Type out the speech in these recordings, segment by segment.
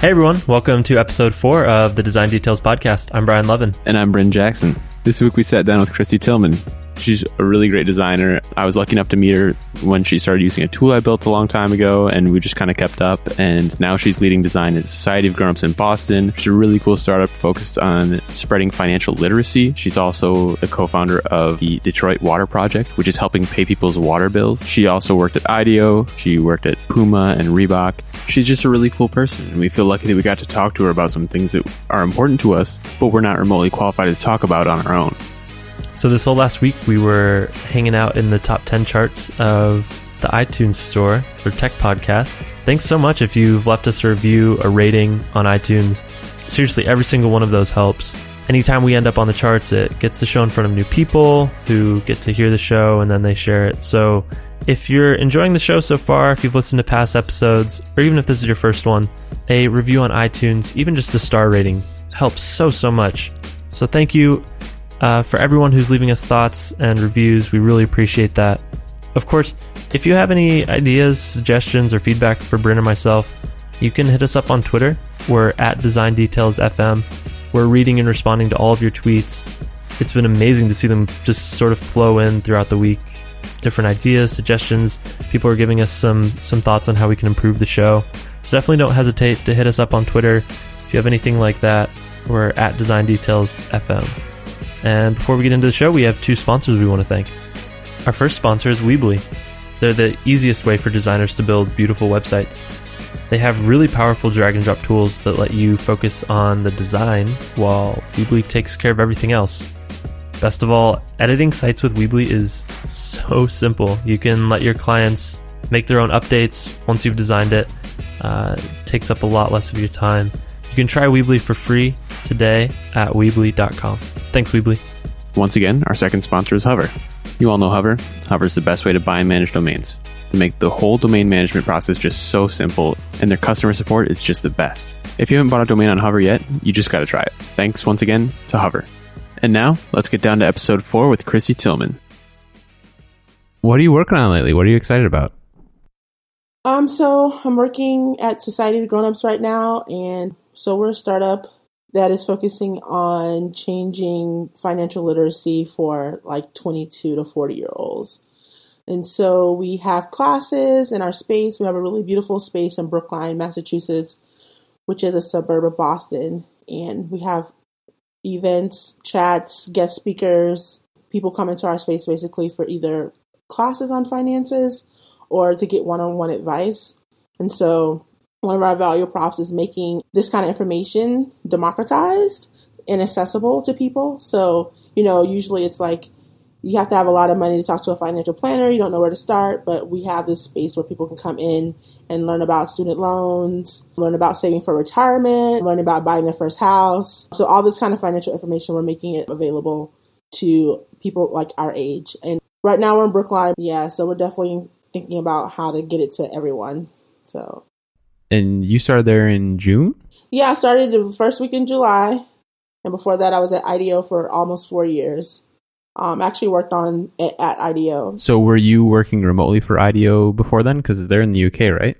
Hey everyone, welcome to episode four of the Design Details Podcast. I'm Brian Lovin. And I'm Bryn Jackson. This week we sat down with Kristy Tillman. She's a really great designer. I was lucky enough to meet her when she started using a tool I built a long time ago, and we just kind of kept up. And now she's leading design at the Society of Grownups in Boston. She's a really cool startup focused on spreading financial literacy. She's also the co-founder of the Detroit Water Project, which is helping pay people's water bills. She also worked at IDEO. She worked at Puma and Reebok. She's just a really cool person, and we feel lucky that we got to talk to her about some things that are important to us, but we're not remotely qualified to talk about on our own. So, this whole last week, we were hanging out in the top 10 charts of the iTunes store for Tech Podcast. Thanks so much if you've left us a review, a rating on iTunes. Seriously, every single one of those helps. Anytime we end up on the charts, it gets the show in front of new people who get to hear the show and then they share it. So, if you're enjoying the show so far, if you've listened to past episodes, or even if this is your first one, a review on iTunes, even just a star rating, helps so, so much. So, thank you uh, for everyone who's leaving us thoughts and reviews. We really appreciate that. Of course, if you have any ideas, suggestions, or feedback for Bryn or myself, you can hit us up on Twitter. We're at Design Details FM. We're reading and responding to all of your tweets. It's been amazing to see them just sort of flow in throughout the week. Different ideas, suggestions. People are giving us some some thoughts on how we can improve the show. So definitely don't hesitate to hit us up on Twitter if you have anything like that. We're at Design Details FM. And before we get into the show, we have two sponsors we want to thank. Our first sponsor is Weebly. They're the easiest way for designers to build beautiful websites. They have really powerful drag and drop tools that let you focus on the design while Weebly takes care of everything else. Best of all, editing sites with Weebly is so simple. You can let your clients make their own updates once you've designed it. Uh, it takes up a lot less of your time. You can try Weebly for free today at Weebly.com. Thanks, Weebly. Once again, our second sponsor is Hover. You all know Hover. Hover is the best way to buy and manage domains. They make the whole domain management process just so simple, and their customer support is just the best. If you haven't bought a domain on Hover yet, you just got to try it. Thanks once again to Hover. And now, let's get down to episode 4 with Chrissy Tillman. What are you working on lately? What are you excited about? Um, so I'm working at Society of Grownups right now, and so we're a startup that is focusing on changing financial literacy for like 22 to 40 year olds. And so we have classes in our space. We have a really beautiful space in Brookline, Massachusetts, which is a suburb of Boston. And we have events, chats, guest speakers. People come into our space basically for either classes on finances or to get one on one advice. And so one of our value props is making this kind of information democratized and accessible to people. So, you know, usually it's like you have to have a lot of money to talk to a financial planner. You don't know where to start, but we have this space where people can come in and learn about student loans, learn about saving for retirement, learn about buying their first house. So all this kind of financial information, we're making it available to people like our age. And right now we're in Brookline. Yeah. So we're definitely thinking about how to get it to everyone. So and you started there in June? Yeah, I started the first week in July. And before that, I was at IDEO for almost four years. Um, actually worked on at, at IDEO. So were you working remotely for IDEO before then? Because they're in the UK, right?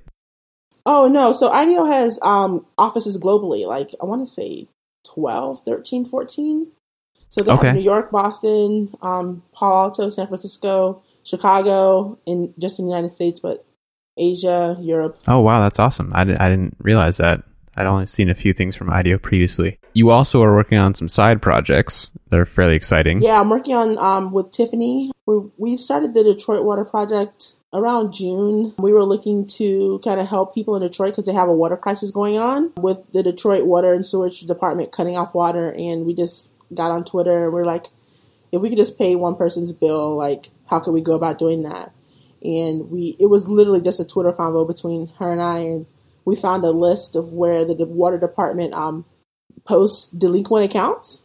Oh, no. So IDEO has um, offices globally, like I want to say 12, 13, 14. So they okay. have New York, Boston, um, Palo Alto, San Francisco, Chicago, in just in the United States, but Asia, Europe. Oh, wow, that's awesome. I, I didn't realize that. I'd only seen a few things from IDEO previously. You also are working on some side projects that are fairly exciting. Yeah, I'm working on um, with Tiffany. We, we started the Detroit Water Project around June. We were looking to kind of help people in Detroit because they have a water crisis going on with the Detroit Water and Sewage Department cutting off water. And we just got on Twitter and we're like, if we could just pay one person's bill, like, how could we go about doing that? And we it was literally just a Twitter convo between her and I, and we found a list of where the water department um, posts delinquent accounts,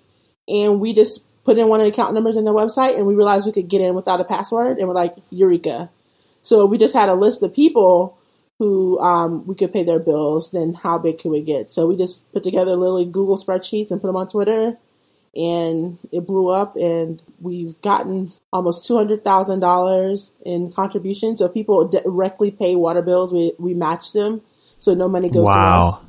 and we just put in one of the account numbers in their website, and we realized we could get in without a password, and we're like eureka! So we just had a list of people who um, we could pay their bills. Then how big could we get? So we just put together literally Google spreadsheets and put them on Twitter and it blew up and we've gotten almost $200,000 in contributions. So people directly pay water bills. We, we match them. So no money goes wow. to us.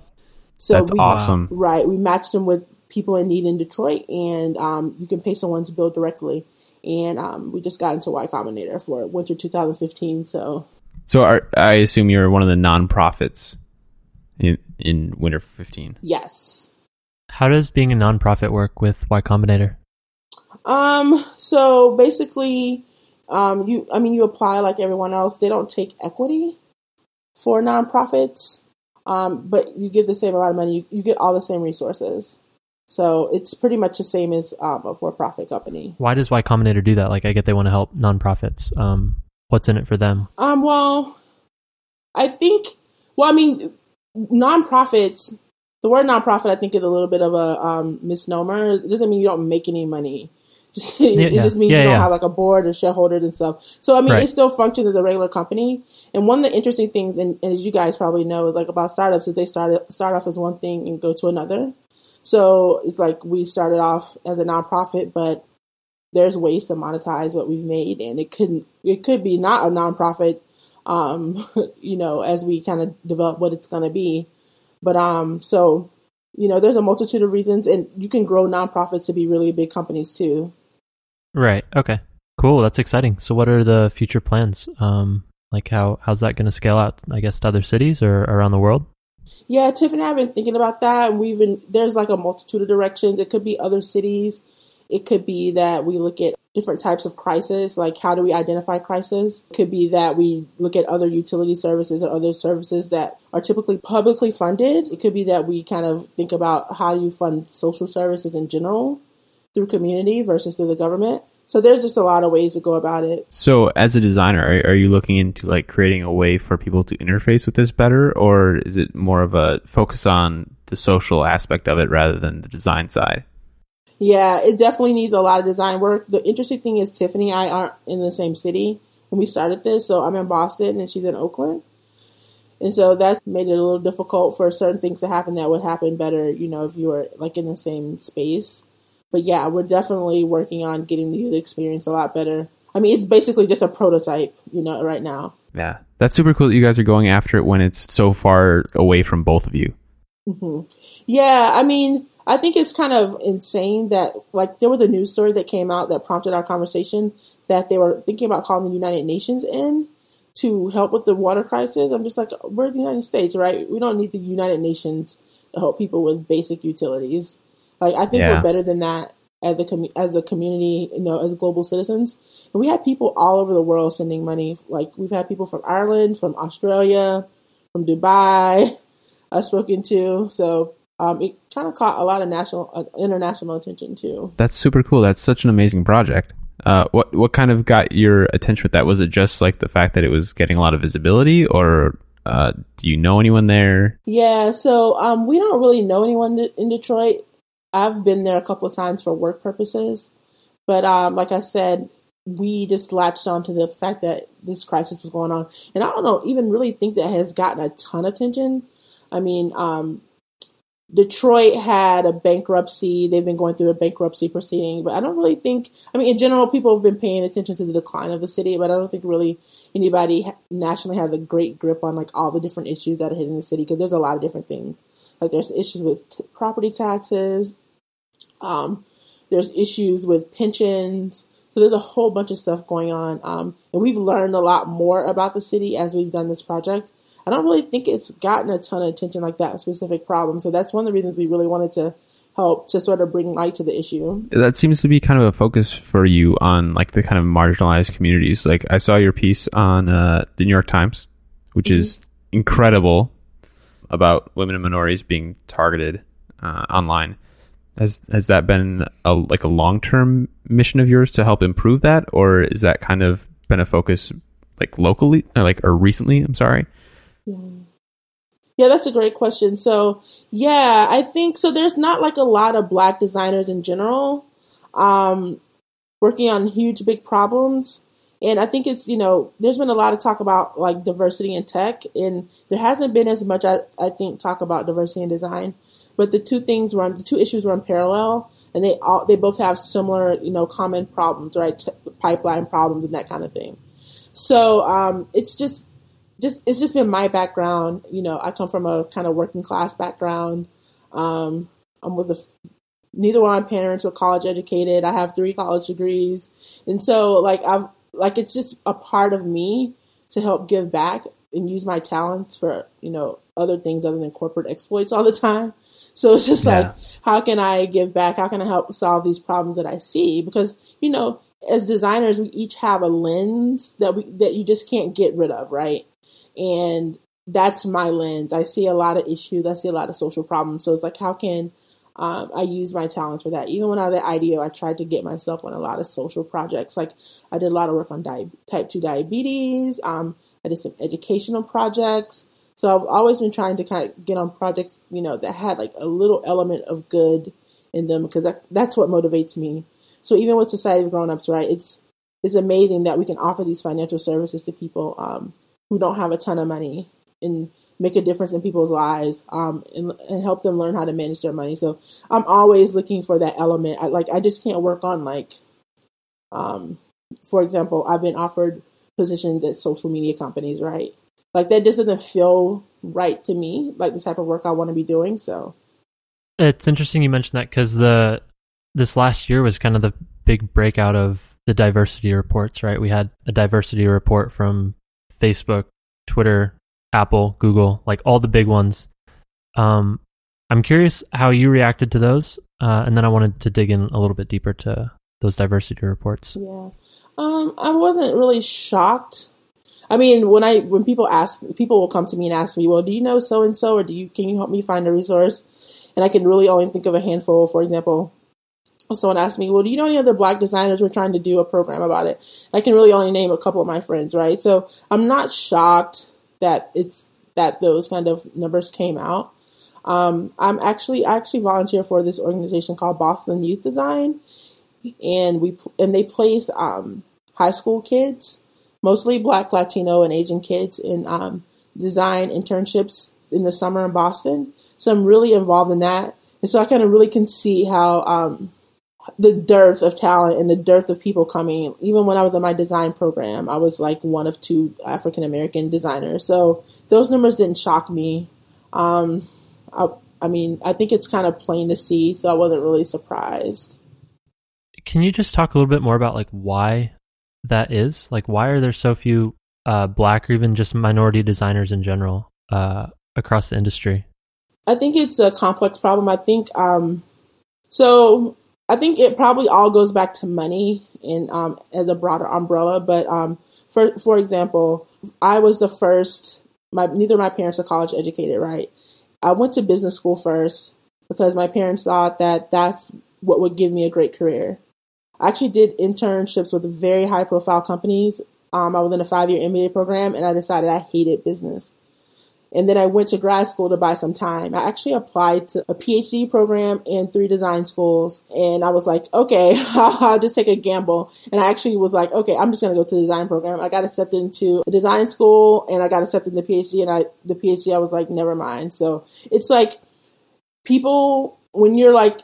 So That's we, awesome. Right. We matched them with people in need in Detroit, and um, you can pay someone's bill directly. And um, we just got into Y Combinator for winter 2015. So So are, I assume you're one of the nonprofits in in Winter 15. yes. How does being a nonprofit work with Y Combinator? Um. So basically, um, you. I mean, you apply like everyone else. They don't take equity for nonprofits, um, but you give the same amount of money. You, you get all the same resources. So it's pretty much the same as um, a for-profit company. Why does Y Combinator do that? Like, I get they want to help nonprofits. Um, what's in it for them? Um. Well, I think. Well, I mean, nonprofits. The word nonprofit, I think, is a little bit of a um, misnomer. It doesn't mean you don't make any money. Just, it Yeah, just means yeah, you don't yeah. have like a board or shareholders and stuff. So I mean, Right. it still functions as a regular company. And one of the interesting things, and, and as you guys probably know, like about startups, is they start start off as one thing and go to another. So it's like we started off as a nonprofit, but there's ways to monetize what we've made, and it couldn't. It could be not a nonprofit, um, you know, as we kind of develop what it's going to be. But um, so you know, there's a multitude of reasons, and you can grow nonprofits to be really big companies too. Right. Okay. Cool. That's exciting. So, what are the future plans? Um, like how how's that going to scale out? I guess to other cities or around the world. Yeah, Tiffany and I have been thinking about that. and We've been there's like a multitude of directions. It could be other cities. It could be that we look at different types of crisis, like how do we identify crisis? It could be that we look at other utility services or other services that are typically publicly funded. It could be that we kind of think about how you fund social services in general through community versus through the government. So there's just a lot of ways to go about it. So as a designer, are, are you looking into like creating a way for people to interface with this better or is it more of a focus on the social aspect of it rather than the design side? Yeah, it definitely needs a lot of design work. The interesting thing is Tiffany and I aren't in the same city when we started this. So I'm in Boston and she's in Oakland. And so that's made it a little difficult for certain things to happen that would happen better, you know, if you were like in the same space. But yeah, we're definitely working on getting the youth experience a lot better. I mean, it's basically just a prototype, you know, right now. Yeah. That's super cool that you guys are going after it when it's so far away from both of you. Mm-hmm. Yeah, I mean, I think it's kind of insane that like there was a news story that came out that prompted our conversation that they were thinking about calling the United Nations in to help with the water crisis. I'm just like, we're the United States, right? We don't need the United Nations to help people with basic utilities. Like, I think Yeah. we're better than that as a commu- as a community, you know, as global citizens. And we have people all over the world sending money. Like, we've had people from Ireland, from Australia, from Dubai. I've spoken to. So um, it kind of caught a lot of national, uh, international attention too. That's super cool. That's such an amazing project. Uh, what what kind of got your attention with that? Was it just like the fact that it was getting a lot of visibility, or uh, do you know anyone there? Yeah, so um, we don't really know anyone in Detroit. I've been there a couple of times for work purposes, but um, like I said, we just latched on to the fact that this crisis was going on, and I don't know, even really think that has gotten a ton of attention. I mean, um, Detroit had a bankruptcy; they've been going through a bankruptcy proceeding, but I don't really think. I mean, in general, people have been paying attention to the decline of the city, but I don't think really anybody nationally has a great grip on like all the different issues that are hitting the city because there's a lot of different things. Like there's issues with t- property taxes, um, there's issues with pensions. So there's a whole bunch of stuff going on, um, and we've learned a lot more about the city as we've done this project. I don't really think it's gotten a ton of attention like that specific problem. So that's one of the reasons we really wanted to help to sort of bring light to the issue. That seems to be kind of a focus for you on like the kind of marginalized communities. Like I saw your piece on uh, the New York Times, which is incredible about women and minorities being targeted uh, online. Has has that been a like a long term mission of yours to help improve that, or is that kind of been a focus like locally, or like or recently? I'm sorry. Yeah, that's a great question. So, yeah, I think so. There's not like a lot of black designers in general um, working on huge, big problems. And I think it's, you know, there's been a lot of talk about like diversity in tech, and there hasn't been as much, I, I think, talk about diversity in design. But the two things run, the two issues run parallel, and they all, they both have similar, you know, common problems, right? T- pipeline problems and that kind of thing. So um, it's just just it's just been my background. You know, I come from a kind of working class background. Um, I'm with a, neither one of my parents were college educated. I have three college degrees. And so like I've, like it's just a part of me to help give back and use my talents for, you know, other things other than corporate exploits all the time. So it's just yeah. like, how can I give back? How can I help solve these problems that I see? Because, you know, as designers, we each have a lens that we, that you just can't get rid of, right? And that's my lens. I see a lot of issues. I see a lot of social problems. So it's like, how can um, I use my talents for that? Even when I was at IDEO, I tried to get myself on a lot of social projects. Like I did a lot of work on di- type 2 diabetes. Um, I did some educational projects. So I've always been trying to kind of get on projects, you know, that had like a little element of good in them because that, that's what motivates me. So even with Society of Grown Ups, right, it's it's amazing that we can offer these financial services to people um, who don't have a ton of money and make a difference in people's lives um, and, and, help them learn how to manage their money. So I'm always looking for that element. I, like I just can't work on like, um, for example, I've been offered positions at social media companies, right? Like that just doesn't feel right to me, like the type of work I want to be doing. So it's interesting you mentioned that because the this last year was kind of the big breakout of the diversity reports, right? We had a diversity report from Facebook, Twitter, Apple, Google, like all the big ones. Um, I'm curious how you reacted to those, uh, and then I wanted to dig in a little bit deeper to those diversity reports. Yeah, um, I wasn't really shocked. I mean, when I when people ask, people will come to me and ask me, "Well, do you know so and so, or do you can you help me find a resource?" And I can really only think of a handful. For example, someone asked me, well, do you know any other black designers? We're trying to do a program about it. I can really only name a couple of my friends, right? So I'm not shocked that it's that those kind of numbers came out. Um, I'm actually I actually volunteer for this organization called Boston Youth Design, and we and they place um, high school kids, mostly Black, Latino, and Asian kids, in um, design internships in the summer in Boston. So I'm really involved in that, and so I kind of really can see how um, the dearth of talent and the dearth of people coming. Even when I was in my design program, I was like one of two African American designers. So those numbers didn't shock me. Um, I, I mean, I think it's kind of plain to see, so I wasn't really surprised. Can you just talk a little bit more about like why that is? Like, why are there so few uh, black or even just minority designers in general uh, across the industry? I think it's a complex problem. I think um, so. I think it probably all goes back to money in um, as a broader umbrella. But um, for for example, I was the first. My neither of my parents are college educated, right? I went to business school first because my parents thought that that's what would give me a great career. I actually did internships with very high profile companies. Um, I was in a five year MBA program, and I decided I hated business. And then I went to grad school to buy some time. I actually applied to a PhD program in three design schools. And I was like, okay, I'll just take a gamble. And I actually was like, okay, I'm just going to go to the design program. I got accepted into a design school and I got accepted in the PhD. And I, the PhD, I was like, never mind. So it's like people, when you're like,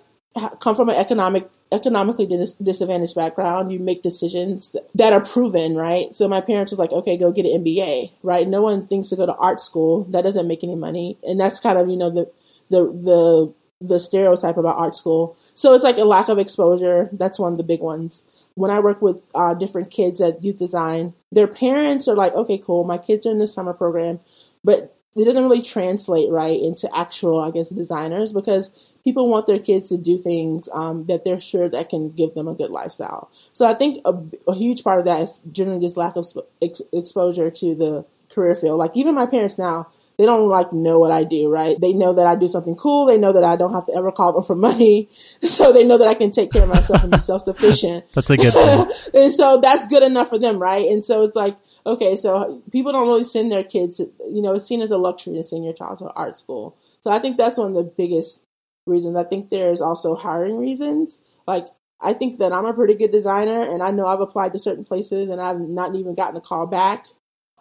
come from an economic economically dis- disadvantaged background, you make decisions that are proven, right? So my parents were like, okay, go get an MBA, right? No one thinks to go to art school. That doesn't make any money. And that's kind of, you know, the, the, the, the stereotype about art school. So it's like a lack of exposure. That's one of the big ones. When I work with uh, different kids at youth design, their parents are like, okay, cool. My kids are in the summer program, but it doesn't really translate right into actual, I guess, designers because people want their kids to do things um, that they're sure that can give them a good lifestyle. So I think a, a huge part of that is generally just lack of ex- exposure to the career field. Like even my parents now, they don't like know what I do, right? They know that I do something cool. They know that I don't have to ever call them for money. So they know that I can take care of myself and be self-sufficient. that's a good thing. and so that's good enough for them, right? And so it's like, okay, so people don't really send their kids, you know, it's seen as a luxury to send your child to art school. So I think that's one of the biggest reasons. I think there's also hiring reasons. Like, I think that I'm a pretty good designer and I know I've applied to certain places and I've not even gotten a call back.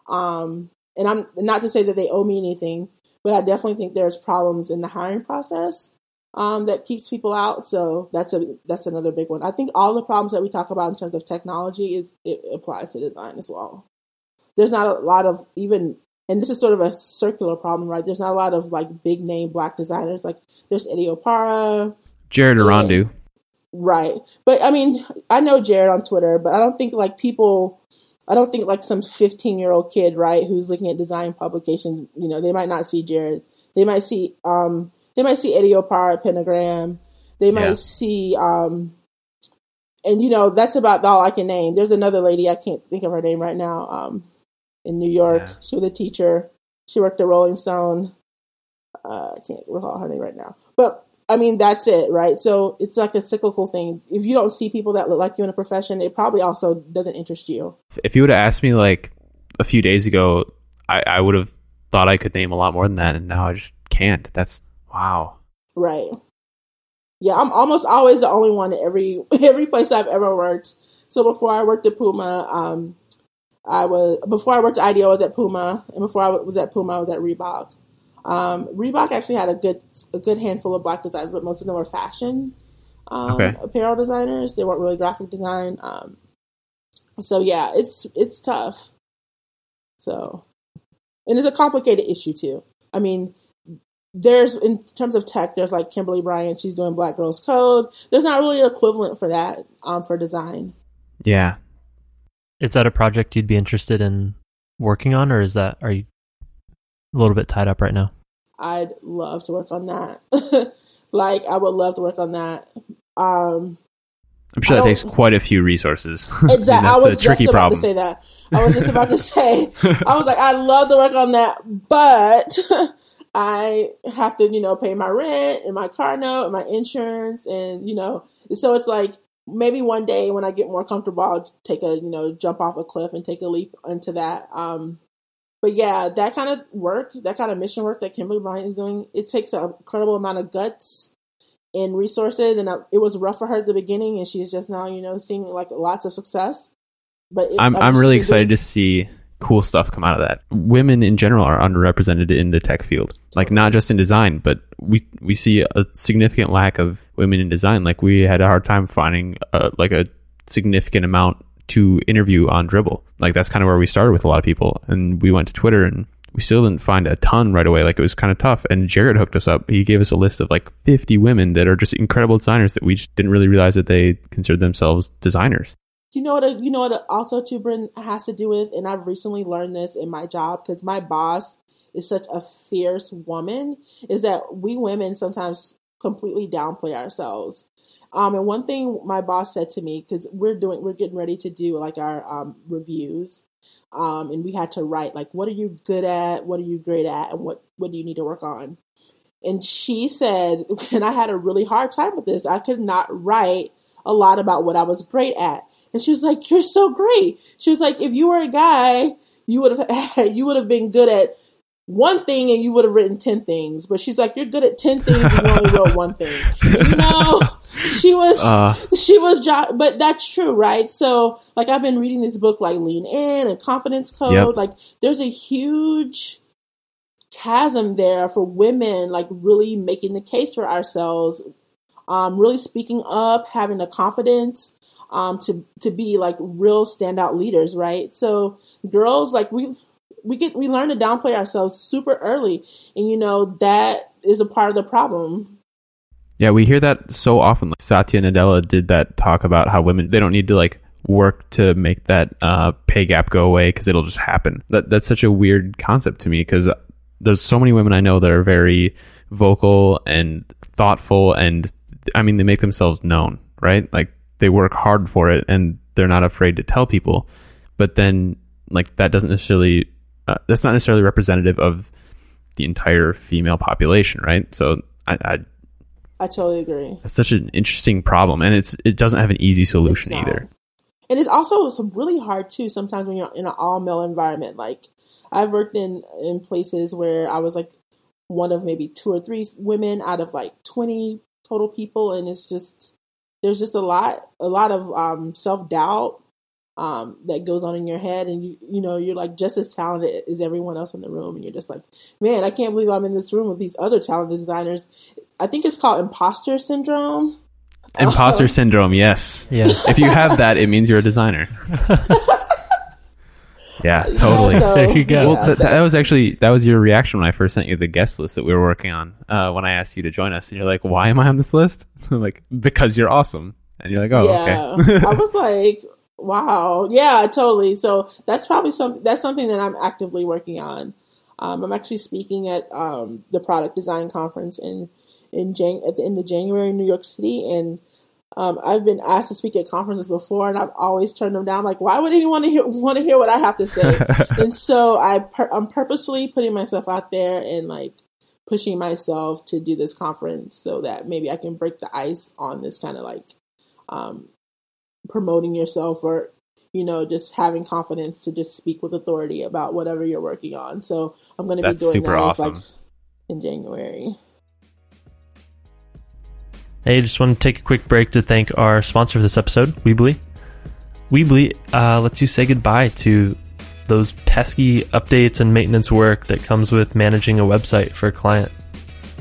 Um, and I'm not to say that they owe me anything, but I definitely think there's problems in the hiring process um, that keeps people out. So that's a that's another big one. I think all the problems that we talk about in terms of technology is it applies to design as well. There's not a lot of even and this is sort of a circular problem, right? There's not a lot of like big name black designers. Like there's Eddie Opara, Jared Erondu. Right. But I mean, I know Jared on Twitter, but I don't think like people, I don't think like some 15 year old kid, right, who's looking at design publications, you know, they might not see Jared. They might see, um, they might see Eddie Opara at Pentagram. They might Yeah. see, um, and you know, that's about all I can name. There's another lady, I can't think of her name right now, um, in New York. Yeah. She was a teacher. She worked at Rolling Stone. Uh, I can't recall her name right now. But I mean, that's it, right? So it's like a cyclical thing. If you don't see people that look like you in a profession, it probably also doesn't interest you. If you would have asked me like a few days ago, I, I would have thought I could name a lot more than that, and now I just can't. That's wow. Right. Yeah, I'm almost always the only one at every every place I've ever worked. So before I worked at Puma, um, I was before I worked at IDEO, I was at Puma, and before I was at Puma, I was at Reebok. Um, Reebok actually had a good a good handful of black designers, but most of them were fashion um, Okay. apparel designers. They weren't really graphic design. Um, so yeah, it's it's tough. So, and it's a complicated issue too. I mean, there's in terms of tech, there's like Kimberly Bryant. She's doing Black Girls Code. There's not really an equivalent for that um, for design. Yeah. Is that a project you'd be interested in working on, or is that are you a little bit tied up right now? I'd love to work on that. like I would love to work on that. Um, I'm sure that takes quite a few resources. Exactly. I That's was a tricky just about problem. to say that. I was just about to say. I was like, I'd love to work on that, but I have to, you know, pay my rent and my car note and my insurance, and you know, so it's like maybe one day when I get more comfortable, I'll take a, you know, jump off a cliff and take a leap into that. Um, but yeah, that kind of work, that kind of mission work that Kimberly Bryant is doing, it takes an incredible amount of guts and resources. And I, it was rough for her at the beginning, and she's just now, you know, seeing like lots of success. But it, I'm I'm really excited to see cool stuff come out of that. Women in general are underrepresented in the tech field, like not just in design, but we we see a significant lack of women in design. Like we had a hard time finding uh, like a significant amount to interview on Dribbble. Like that's kind of where we started with a lot of people, and we went to Twitter and. We still didn't find a ton right away. Like it was kind of tough. And Jared hooked us up. He gave us a list of like 50 women that are just incredible designers that we just didn't really realize that they considered themselves designers. You know what? it- You know what? Also, too, Bryn has to do with, and I've recently learned this in my job because my boss is such a fierce woman. Is that we women sometimes completely downplay ourselves. Um, and one thing my boss said to me because we're doing, we're getting ready to do like our um, reviews, um, and we had to write like, what are you good at? What are you great at? And what what do you need to work on? And she said, and I had a really hard time with this. I could not write a lot about what I was great at. And she was like, "You're so great." She was like, "If you were a guy, you would have you would have been good at one thing, and you would have written ten things." But she's like, "You're good at ten things, and you only wrote one thing." You know, she was Uh, she was jo- but that's true right so like i've been reading this book like lean in and confidence code Yep. like there's a huge chasm there for women like really making the case for ourselves um really speaking up having the confidence um to to be like real standout leaders right so girls like we we get we learn to downplay ourselves super early and you know that is a part of the problem Yeah, we hear that so often. Like Satya Nadella did that talk about how women they don't need to like work to make that uh, pay gap go away because it'll just happen. That that's such a weird concept to me because there's so many women I know that are very vocal and thoughtful, and I mean they make themselves known, right? Like they work hard for it, and they're not afraid to tell people. But then, like that doesn't necessarily uh, that's not necessarily representative of the entire female population, right? So I, I i totally agree that's such an interesting problem, and it's it doesn't have an easy solution either. And it's also really hard too. Sometimes when you're in an all male environment, like I've worked in in places where I was like one of maybe two or three women out of like twenty total people, and it's just there's just a lot a lot of um, self doubt um, that goes on in your head, and you you know you're like just as talented as everyone else in the room, and you're just like, man, I can't believe I'm in this room with these other talented designers. I think it's called imposter syndrome. Imposter syndrome, yes. Yeah. If you have that, it means you're a designer. Yeah, totally. Yeah, so- There you go. yeah, well, th- that- that was actually that was your reaction when I first sent you the guest list that we were working on. Uh, when I asked you to join us, and you're like, "Why am I on this list?" I'm like, "Because you're awesome." And you're like, "Oh, yeah. okay." I was like, wow. Yeah, totally. So that's probably something that's something that I'm actively working on. Um, I'm actually speaking at um, the product design conference in in Jan- at the end of January in New York City, and um, I've been asked to speak at conferences before, and I've always turned them down. Like, why would anyone hear, want to hear what I have to say? and so I pur- I'm purposefully putting myself out there and like pushing myself to do this conference so that maybe I can break the ice on this kind of like um, promoting yourself or you know just having confidence to just speak with authority about whatever you're working on. So I'm going to be doing super that awesome. like in January. Hey, I just want to take a quick break to thank our sponsor for this episode, Weebly. Weebly uh, lets you say goodbye to those pesky updates and maintenance work that comes with managing a website for a client.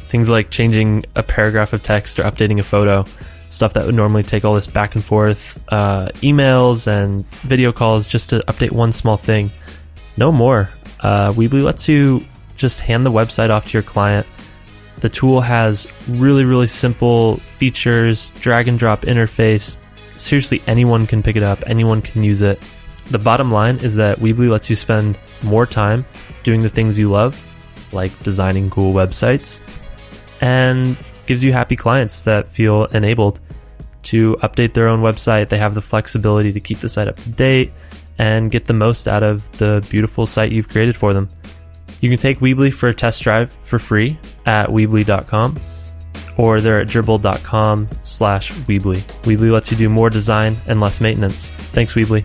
Things like changing a paragraph of text or updating a photo, stuff that would normally take all this back and forth, uh, emails and video calls just to update one small thing. No more. Uh, Weebly lets you just hand the website off to your client the tool has really, really simple features, drag and drop interface. Seriously, anyone can pick it up, anyone can use it. The bottom line is that Weebly lets you spend more time doing the things you love, like designing cool websites, and gives you happy clients that feel enabled to update their own website. They have the flexibility to keep the site up to date and get the most out of the beautiful site you've created for them. You can take Weebly for a test drive for free at Weebly.com or they're at dribbble.com slash Weebly. Weebly lets you do more design and less maintenance. Thanks, Weebly.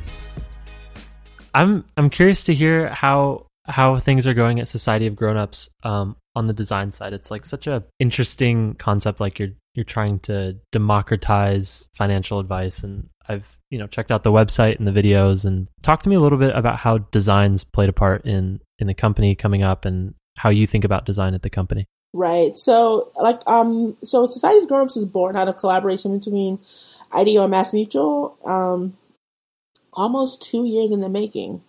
I'm I'm curious to hear how how things are going at Society of Grownups um, on the design side. It's like such a interesting concept. Like you're you're trying to democratize financial advice, and I've you know checked out the website and the videos. And talk to me a little bit about how designs played a part in in the company coming up, and how you think about design at the company. Right. So, like, um, so Society of Grown-Ups is born out of collaboration between IDEO and Mass Mutual, um, almost two years in the making.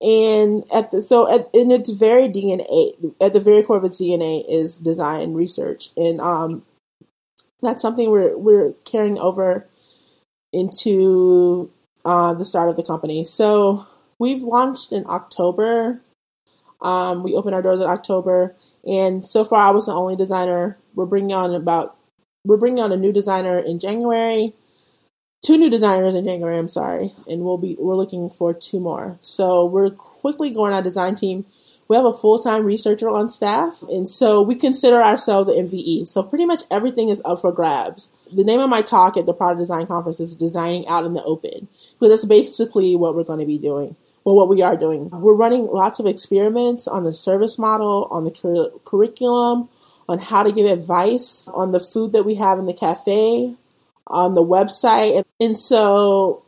And at the so at in its very DNA, at the very core of its DNA is design research, and um, that's something we're we're carrying over into uh, the start of the company. So we've launched in October. Um, we opened our doors in October, and so far I was the only designer. We're bringing on about we're bringing on a new designer in January, two new designers in January. I'm sorry, and we'll be we're looking for two more. So we're quickly growing our design team. We have a full time researcher on staff, and so we consider ourselves an MVE. So pretty much everything is up for grabs. The name of my talk at the product design conference is "Designing Out in the Open," because that's basically what we're going to be doing well, what we are doing. We're running lots of experiments on the service model, on the cur- curriculum, on how to give advice on the food that we have in the cafe, on the website. And, and so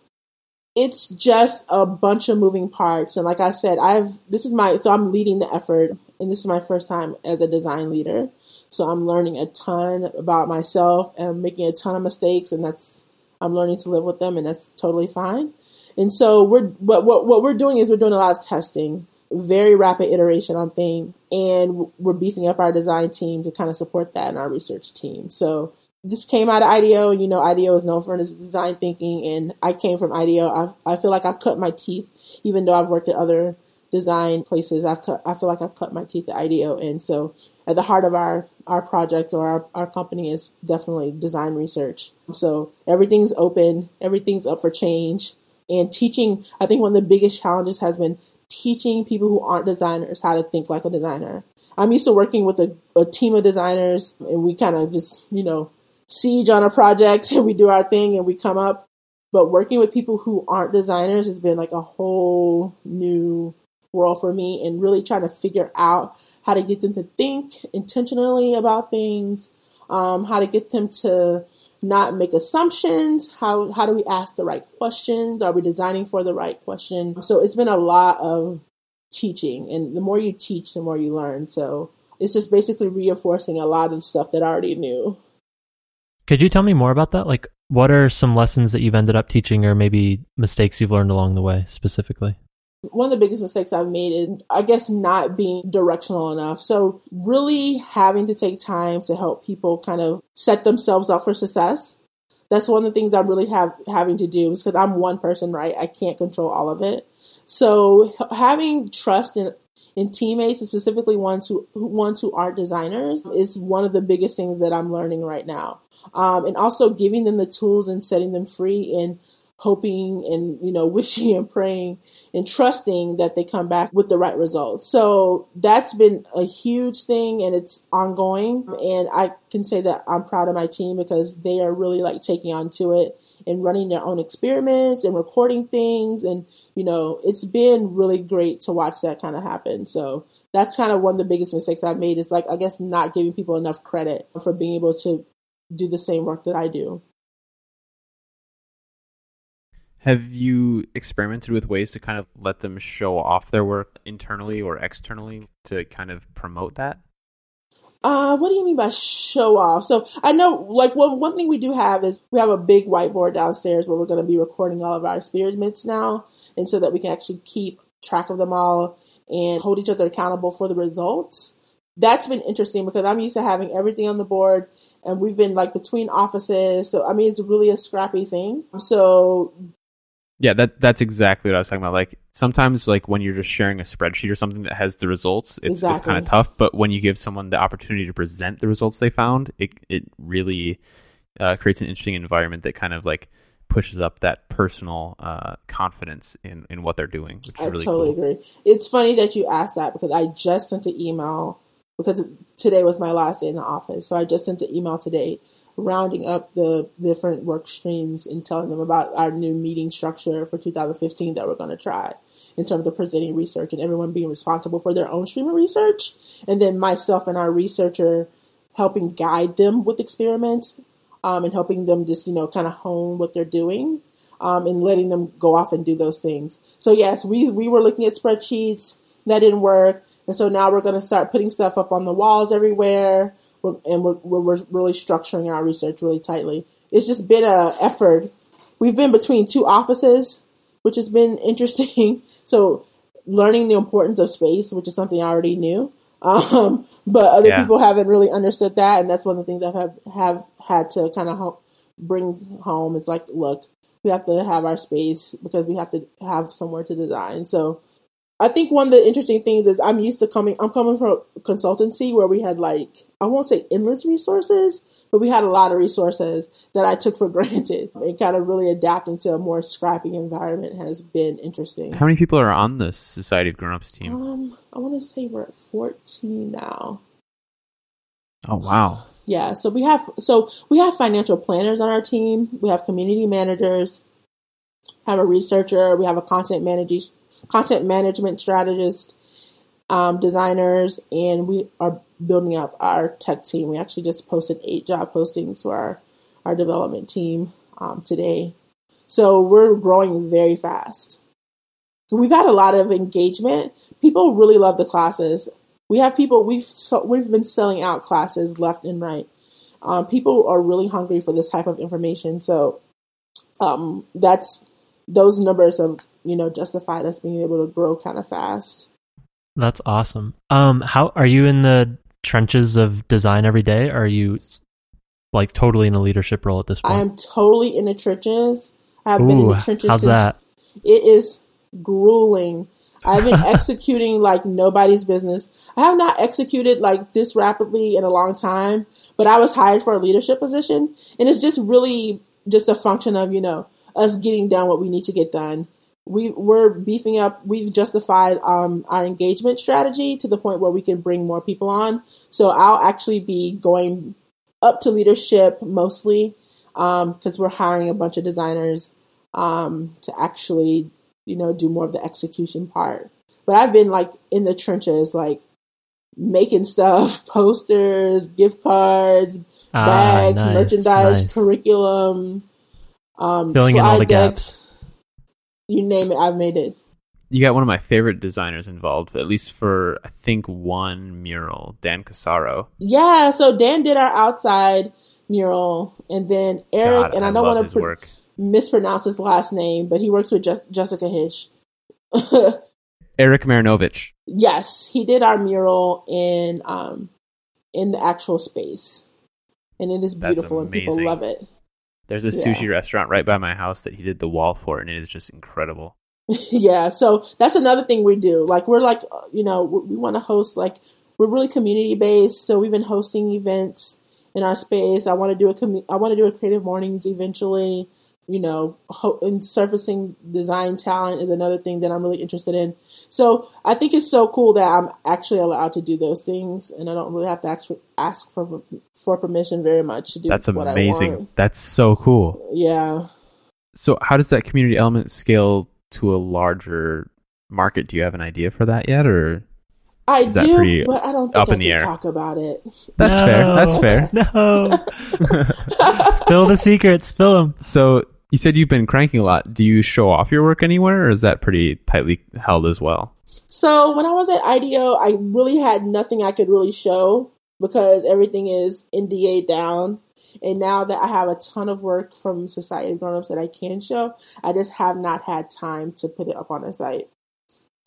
it's just a bunch of moving parts. And like I said, I've, this is my, so I'm leading the effort and this is my first time as a design leader. So I'm learning a ton about myself and making a ton of mistakes and that's, I'm learning to live with them and that's totally fine. And so we're what what what we're doing is we're doing a lot of testing, very rapid iteration on things, and we're beefing up our design team to kind of support that and our research team. So this came out of IDEO. You know, IDEO is known for its design thinking, and I came from IDEO. I I feel like I cut my teeth, even though I've worked at other design places. I've cut. I feel like I've cut my teeth at IDEO, and so at the heart of our our project or our, our company is definitely design research. So everything's open, everything's up for change and teaching i think one of the biggest challenges has been teaching people who aren't designers how to think like a designer i'm used to working with a, a team of designers and we kind of just you know siege on a project and we do our thing and we come up but working with people who aren't designers has been like a whole new world for me and really trying to figure out how to get them to think intentionally about things um, how to get them to not make assumptions. How how do we ask the right questions? Are we designing for the right question? So it's been a lot of teaching, and the more you teach, the more you learn. So it's just basically reinforcing a lot of stuff that I already knew. Could you tell me more about that? Like, what are some lessons that you've ended up teaching, or maybe mistakes you've learned along the way, specifically? One of the biggest mistakes I've made is, I guess, not being directional enough. So, really having to take time to help people kind of set themselves up for success. That's one of the things I'm really have having to do because I'm one person, right? I can't control all of it. So, having trust in in teammates, specifically ones who ones who aren't designers, is one of the biggest things that I'm learning right now. Um, and also giving them the tools and setting them free and hoping and you know wishing and praying and trusting that they come back with the right results. So that's been a huge thing and it's ongoing. And i can say that i'm proud of my team because they are really like taking on to it and running their own experiments and recording things. And you know it's been really great to watch that kind of happen. So that's kind of one of the biggest mistakes i've made is like i guess not giving people enough credit for being able to do the same work that i do have you experimented with ways to kind of let them show off their work internally or externally to kind of promote that? Uh, what do you mean by show off? So I know, like, one one thing we do have is we have a big whiteboard downstairs where we're going to be recording all of our experiments now, and so that we can actually keep track of them all and hold each other accountable for the results. That's been interesting because I'm used to having everything on the board, and we've been like between offices. So I mean, it's really a scrappy thing. So yeah, that that's exactly what I was talking about. Like sometimes, like when you're just sharing a spreadsheet or something that has the results, it's, exactly. it's kind of tough. But when you give someone the opportunity to present the results they found, it it really uh, creates an interesting environment that kind of like pushes up that personal uh, confidence in in what they're doing. Which is I really totally cool. agree. It's funny that you asked that because I just sent an email because today was my last day in the office, so I just sent an email today rounding up the different work streams and telling them about our new meeting structure for 2015 that we're going to try in terms of presenting research and everyone being responsible for their own stream of research. And then myself and our researcher helping guide them with experiments um, and helping them just, you know, kind of hone what they're doing um, and letting them go off and do those things. So, yes, we, we were looking at spreadsheets. That didn't work. And so now we're going to start putting stuff up on the walls everywhere and we're, we're really structuring our research really tightly. It's just been a effort. We've been between two offices, which has been interesting. So learning the importance of space, which is something I already knew. Um, but other yeah. people haven't really understood that, and that's one of the things that have have had to kind of bring home. It's like, look, we have to have our space because we have to have somewhere to design. So I think one of the interesting things is I'm used to coming. I'm coming from consultancy where we had like I won't say endless resources, but we had a lot of resources that I took for granted. And kind of really adapting to a more scrappy environment has been interesting. How many people are on the Society of Grown Ups team? Um, I want to say we're at 14 now. Oh wow! Yeah, so we have so we have financial planners on our team. We have community managers, have a researcher. We have a content manager content management strategists, um, designers, and we are building up our tech team. We actually just posted eight job postings for our, our development team um, today. So we're growing very fast. We've had a lot of engagement. People really love the classes. We have people we've we've been selling out classes left and right. Um, people are really hungry for this type of information. So um, that's those numbers have you know justified us being able to grow kind of fast. That's awesome. Um, how are you in the trenches of design every day? are you like totally in a leadership role at this point? I am totally in the trenches. I've Ooh, been in the trenches. How's that? It is grueling. I've been executing like nobody's business. I have not executed like this rapidly in a long time, but I was hired for a leadership position and it's just really just a function of, you know, us getting done what we need to get done. We we're beefing up. We've justified um, our engagement strategy to the point where we can bring more people on. So I'll actually be going up to leadership mostly because um, we're hiring a bunch of designers um, to actually you know do more of the execution part. But I've been like in the trenches, like making stuff, posters, gift cards, ah, bags, nice, merchandise, nice. curriculum, um, filling in all the decks, gaps. You name it, I've made it. You got one of my favorite designers involved, at least for I think one mural, Dan Cassaro. Yeah, so Dan did our outside mural, and then Eric, God, and I, I don't want to pr- mispronounce his last name, but he works with Je- Jessica Hische. Erik Marinovich. Yes, he did our mural in um in the actual space, and it is beautiful, and people love it. There's a Yeah. sushi restaurant right by my house that he did the wall for, and it is just incredible. yeah, so that's another thing we do. Like we're like, uh, you know, we, we want to host like we're really community based. So we've been hosting events in our space. I want to do a commu- I want to do a creative mornings eventually. You know, ho- and surfacing design talent is another thing that I'm really interested in. So I think it's so cool that I'm actually allowed to do those things, and I don't really have to ask for ask for for permission very much to do That's what I amazing. That's so cool. Yeah. So, how does that community element scale to a larger market? Do you have an idea for that yet, or I Is that do, pretty but I don't think up I in the can air? talk about it. that's No. fair? That's fair. No. Spill the secrets. Spill them. So, you said you've been cranking a lot. Do you show off your work anywhere, or is that pretty tightly held as well? So when I was at IDEO, I really had nothing I could really show because everything is NDA down. And now that I have a ton of work from Society of Grownups that I can show, I just have not had time to put it up on the site.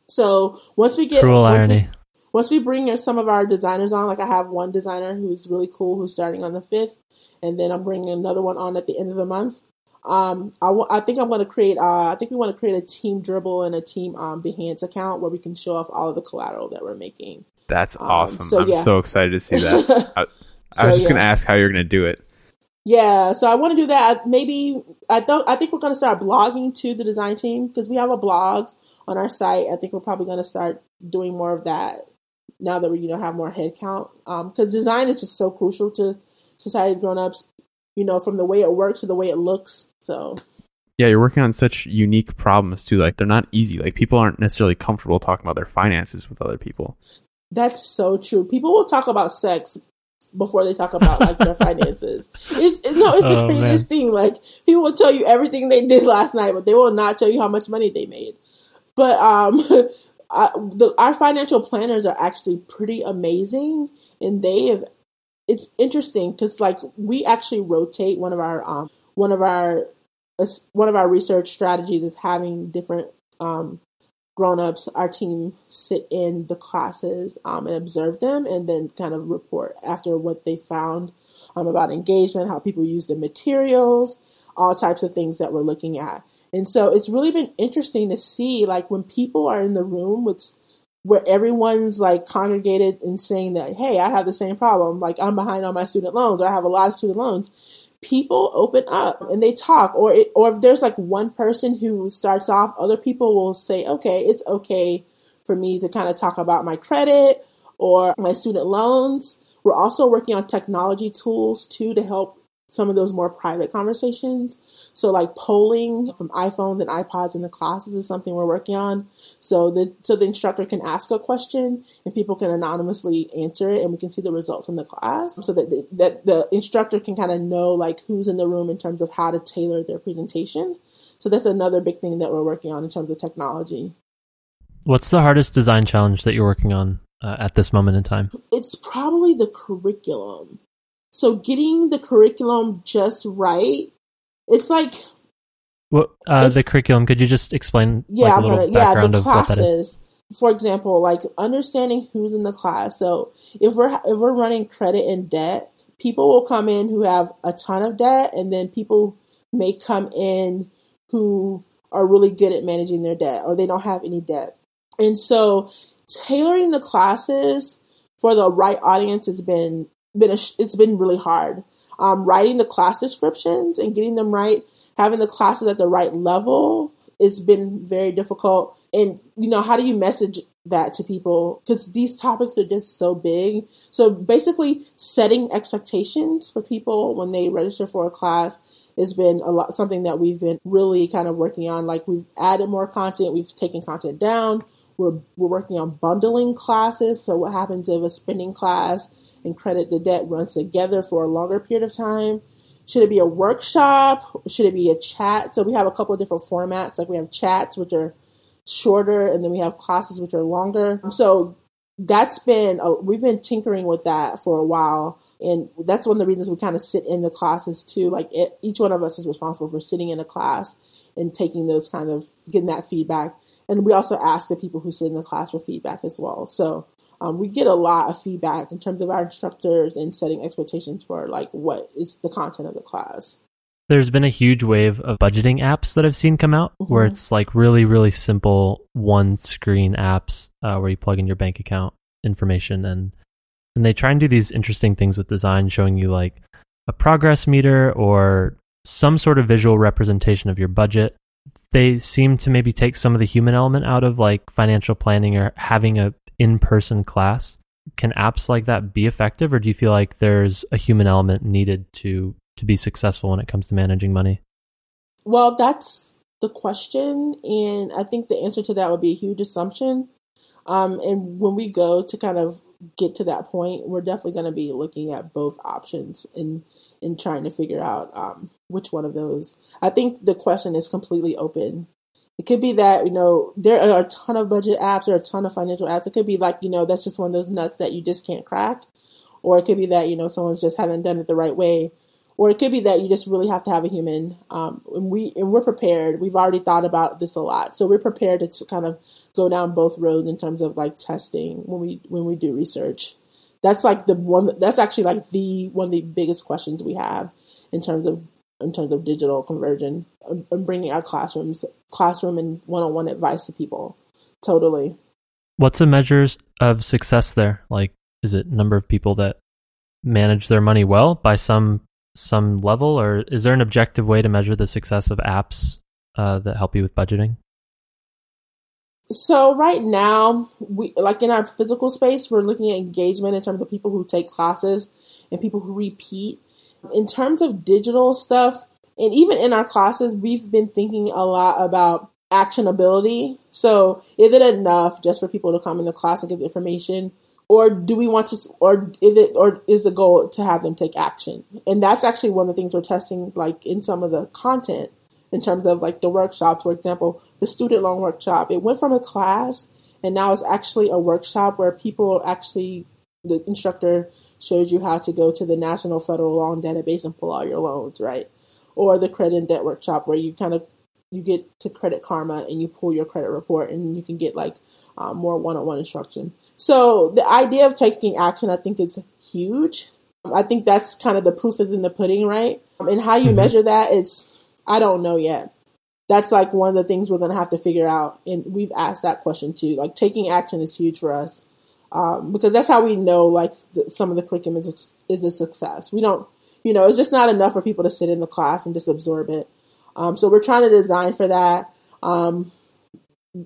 So once we get Cruel once we- irony. Once we bring in some of our designers on, like I have one designer who's really cool who's starting on the fifth, and then I'm bringing another one on at the end of the month. Um, I I think I'm going to create. Uh, I think we want to create a team Dribbble and a team um, Behance account where we can show off all of the collateral that we're making. That's Um, awesome. so I'm yeah. so excited to see that. I, I So, was just going to ask how you're going to do it. Yeah, so I want to do that. Maybe I don't. I think we're going to start blogging to the design team because we have a blog on our site. I think we're probably going to start doing more of that now that we you know have more headcount. Because design is just so crucial to society grown ups. You know, from the way it works to the way it looks. So Yeah, you're working on such unique problems too. Like they're not easy. Like people aren't necessarily comfortable talking about their finances with other people. that's so true. People will talk about sex before they talk about like their finances. It's it- no, it's the Oh, craziest thing. Like people will tell you everything they did last night, but they will not tell you how much money they made. But um, I, the, our financial planners are actually pretty amazing, and they have. It's interesting because like we actually rotate one of our um one of our one of our research strategies is having different um grown-ups our team sit in the classes um, and observe them and then kind of report after what they found um, about engagement how people use the materials all types of things that we're looking at and so it's really been interesting to see like when people are in the room with where everyone's like congregated and saying that hey i have the same problem. Like i'm behind on my student loans or i have a lot of student loans people open up and they talk or it, or if there's like one person who starts off other people will say okay it's okay for me to kind of talk about my credit or my student loans. We're also working on technology tools too to help some of those more private conversations so like polling from iPhones and iPods in the classes is something we're working on. So the so the instructor can ask a question and people can anonymously answer it and we can see the results in the class so that the, that the instructor can kind of know like who's in the room in terms of how to tailor their presentation. So that's another big thing that we're working on in terms of technology. What's the hardest design challenge that you're working on uh, at this moment in time? It's probably the curriculum. So getting the curriculum just right. It's like What uh, the curriculum? Could you just explain yeah, like, a I'm little gonna yeah the of what that is? classes. For example, like understanding who's in the class. So if we're if we're running credit and debt, people will come in who have a ton of debt, and then people may come in who are really good at managing their debt or they don't have any debt. And so tailoring the classes for the right audience has been been a, it's been really hard. Um, writing the class descriptions and getting them right, having the classes at the right level, it's been very difficult. And you know, how do you message that to people? Because these topics are just so big. So basically, setting expectations for people when they register for a class has been a lot something that we've been really kind of working on. Like we've added more content, we've taken content down. We're we're working on bundling classes. So what happens if a spending class and credit the debt runs together for a longer period of time? Should it be a workshop? Should it be a chat? So we have a couple of different formats. Like we have chats, which are shorter, and then we have classes, which are longer. So that's been uh, we've been tinkering with that for a while, and that's one of the reasons we kind of sit in the classes too. Like it, each one of us is responsible for sitting in a class and taking those kind of getting that feedback. and we also ask the people who sit in the class for feedback as well. So um, we get a lot of feedback in terms of our instructors and setting expectations for like what is the content of the class. There's been a huge wave of budgeting apps that I've seen come out mm-hmm. where it's like really, really simple one screen apps uh, where you plug in your bank account information and and they try and do these interesting things with design, showing you like a progress meter or some sort of visual representation of your budget. They seem to maybe take some of the human element out of like financial planning or having a in-person class. Can apps like that be effective or do you feel like there's a human element needed to to be successful when it comes to managing money? Well, that's the question and I think the answer to that would be a huge assumption. Um, and when we go to kind of get to that point, we're definitely going to be looking at both options and and trying to figure out um, which one of those. I think the question is completely open. It could be that you know there are a ton of budget apps, or a ton of financial apps. It could be like you know that's just one of those nuts that you just can't crack, or it could be that you know someone's just haven't done it the right way, or it could be that you just really have to have a human. Um, and we and we're prepared. We've already thought about this a lot, so we're prepared to kind of go down both roads in terms of like testing when we when we do research. That's like the one. That's actually like the one of the biggest questions we have in terms of in terms of digital conversion and bringing our classrooms classroom and one on one advice to people. Totally. What's the measures of success there? Like, is it number of people that manage their money well by some some level, or is there an objective way to measure the success of apps uh, that help you with budgeting? So right now, we like in our physical space, we're looking at engagement in terms of people who take classes and people who repeat. In terms of digital stuff, and even in our classes, we've been thinking a lot about actionability. So is it enough just for people to come in the class and get information? or do we want to or is it or is the goal to have them take action and that's actually one of the things we're testing like in some of the content in terms of like the workshops for example the student loan workshop it went from a class and now it's actually a workshop where people actually the instructor shows you how to go to the national federal loan database and pull all your loans right or the credit and debt workshop where you kind of you get to credit karma and you pull your credit report and you can get like um, more one-on-one instruction so the idea of taking action, I think, is huge. I think that's kind of the proof is in the pudding, right? And how you mm-hmm. measure that, it's I don't know yet. That's like one of the things we're going to have to figure out, and we've asked that question too. Like taking action is huge for us um, because that's how we know like the, some of the curriculum is, is a success. We don't, you know, it's just not enough for people to sit in the class and just absorb it. Um, so we're trying to design for that. Um,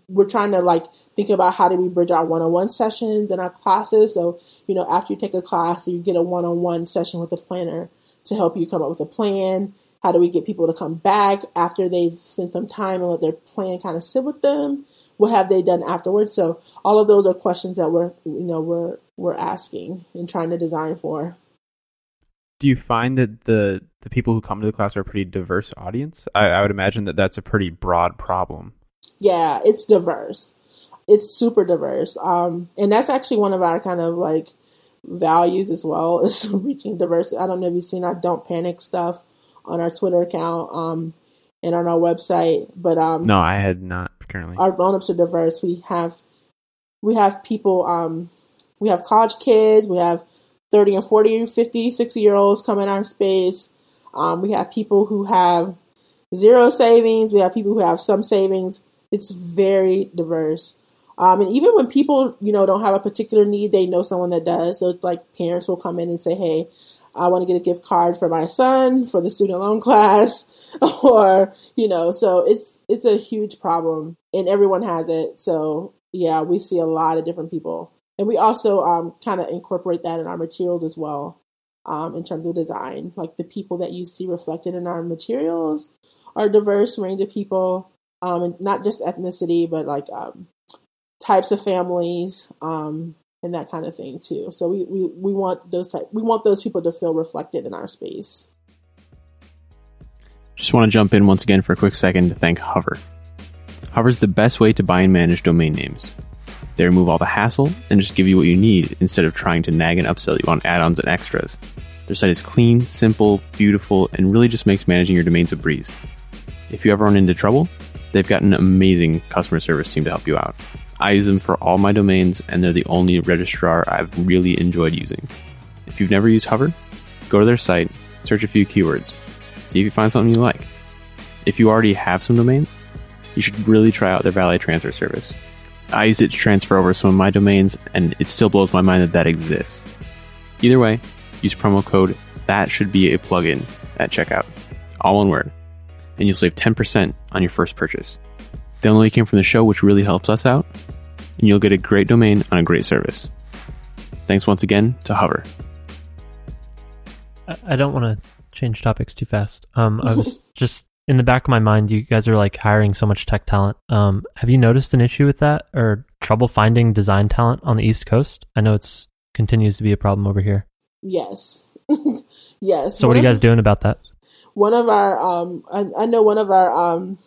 we're trying to like think about how do we bridge our one-on-one sessions in our classes. So, you know, after you take a class, you get a one-on-one session with a planner to help you come up with a plan. How do we get people to come back after they've spent some time and let their plan kind of sit with them? What have they done afterwards? So all of those are questions that we're you know we're we're asking and trying to design for. Do you find that the the people who come to the class are a pretty diverse audience? I, I would imagine that that's a pretty broad problem. Yeah, it's diverse. It's super diverse. Um, and that's actually one of our kind of like values as well is reaching diversity. I don't know if you've seen our Don't Panic stuff on our Twitter account um, and on our website, but um, no, I had not currently. Our grown-ups are diverse. We have we have people. Um, we have college kids. We have thirty and 40, 50, 60 year olds come in our space. Um, we have people who have zero savings. We have people who have some savings. It's very diverse. Um, and even when people, you know, don't have a particular need, they know someone that does. So it's like parents will come in and say, "Hey, I want to get a gift card for my son for the student loan class," or you know, so it's it's a huge problem, and everyone has it. So yeah, we see a lot of different people, and we also um, kind of incorporate that in our materials as well, um, in terms of design. Like the people that you see reflected in our materials are diverse range of people um, and not just ethnicity, but like um, types of families um, and that kind of thing too. So we, we, we want those type, we want those people to feel reflected in our space. Just want to jump in once again for a quick second to thank Hover. Hover is the best way to buy and manage domain names. They remove all the hassle and just give you what you need instead of trying to nag and upsell you on add-ons and extras. Their site is clean, simple, beautiful, and really just makes managing your domains a breeze. If you ever run into trouble, they've got an amazing customer service team to help you out. I use them for all my domains, and they're the only registrar I've really enjoyed using. If you've never used Hover, go to their site, search a few keywords, see if you find something you like. If you already have some domains, you should really try out their valet transfer service. I used it to transfer over some of my domains, and it still blows my mind that that exists. Either way, use promo code that should be a plugin at checkout, all one word, and you'll save 10% on your first purchase. They only came from the show, which really helps us out, and you'll get a great domain on a great service. Thanks once again to Hover. I- I don't want to change topics too fast. Um, I was just in the back of my mind. You guys are like hiring so much tech talent. Um, have you noticed an issue with that or trouble finding design talent on the East Coast? I know it's continues to be a problem over here. Yes. yes. So what are you guys doing about that? one of our um I, I know one of our um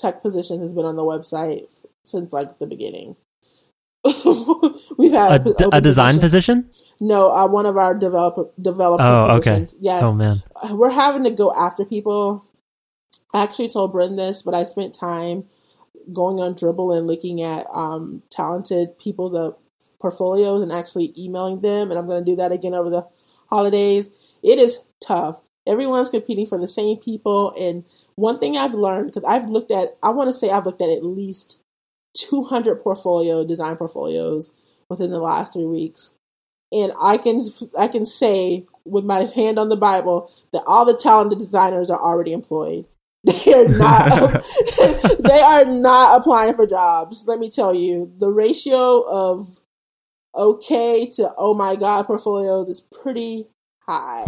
tech position has been on the website since like the beginning we've had d- open a design position. position? no uh, one of our developer developer Oh, okay. yes Oh man. we're having to go after people i actually told Brian this but i spent time going on Dribbble and looking at um talented people's uh, portfolios and actually emailing them and i'm going to do that again over the holidays it is tough everyone's competing for the same people and one thing i've learned because i've looked at i want to say i've looked at at least 200 portfolio design portfolios within the last three weeks. And i can i can say with my hand on the bible that all the talented designers are already employed. They are not they are not applying for jobs let me tell you. The ratio of okay to oh my god portfolios is pretty high.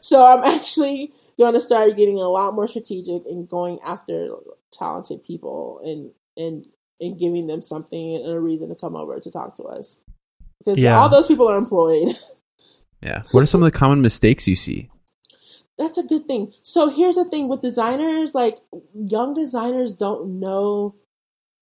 So I'm actually going to start getting a lot more strategic and going after talented people and and and giving them something and a reason to come over to talk to us because Yeah. all those people are employed. Yeah. What are some of the common mistakes you see? That's a good thing. So here's the thing with designers, like young designers don't know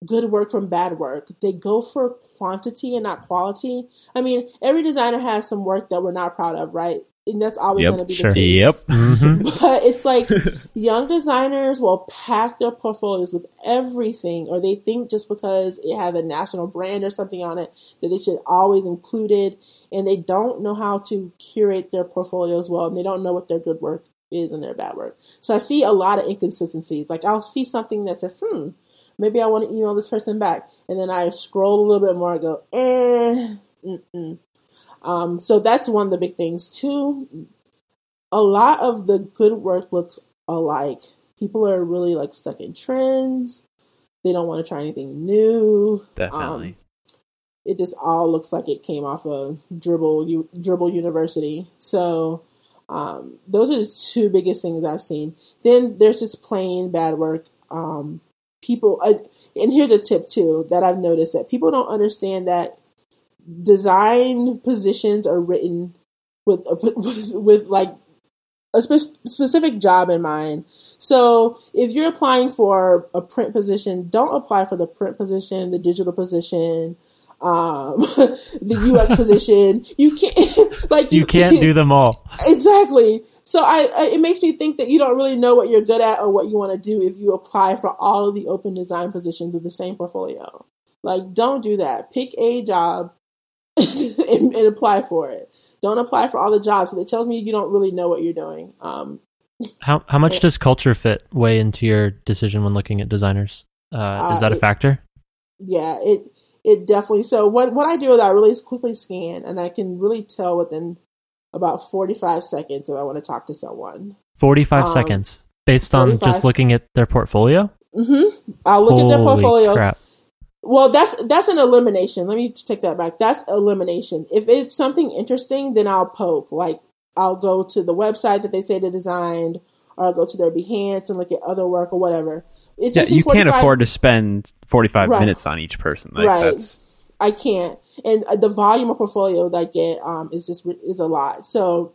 good work from bad work. They go for quantity and not quality. I mean, every designer has some work that we're not proud of, right? And that's always Yep, going to be sure. the case. Yep. hmm But it's like young designers will pack their portfolios with everything, or they think just because it has a national brand or something on it that they should always include it, and they don't know how to curate their portfolios well, and they don't know what their good work is and their bad work. So I see a lot of inconsistencies. Like I'll see something that says, "Hmm, maybe I want to email this person back," and then I scroll a little bit more and go, "Eh." Mm-mm. Um, so that's one of the big things. Two, a lot of the good work looks alike. People are really like stuck in trends. They don't want to try anything new. Definitely. Um, it just all looks like it came off of Dribbble U- Dribbble University. So um, those are the two biggest things I've seen. Then there's just plain bad work. Um, people, uh, and here's a tip too that I've noticed that people don't understand that design positions are written with a, with, with like a spe- specific job in mind. So if you're applying for a print position, don't apply for the print position, the digital position, um, the UX position. You can't like You can't do them all. exactly. So I, I it makes me think that you don't really know what you're good at or what you want to do if you apply for all of the open design positions with the same portfolio. Like don't do that. Pick a job and, and apply for it. Don't apply for all the jobs. It tells me you don't really know what you're doing. Um, How how much does culture fit weigh into your decision when looking at designers? Uh, Uh, is that a it- factor? yeah, it it definitely. So what what I do is I really quickly scan, and I can really tell within about forty five seconds if I want to talk to someone. Forty five um, seconds based on 45 just looking at their portfolio. Mm-hmm. I'll look at their portfolio. Crap. Well, that's that's an elimination. Let me take that back. That's elimination. If it's something interesting, then I'll poke. Like I'll go to the website that they say they designed, or I'll go to their Behance and look at other work or whatever. It Yeah, you can't afford to spend 45 Right. minutes on each person. Like Right. that's I can't, and uh, the volume of portfolio that I get um is just is a lot. So,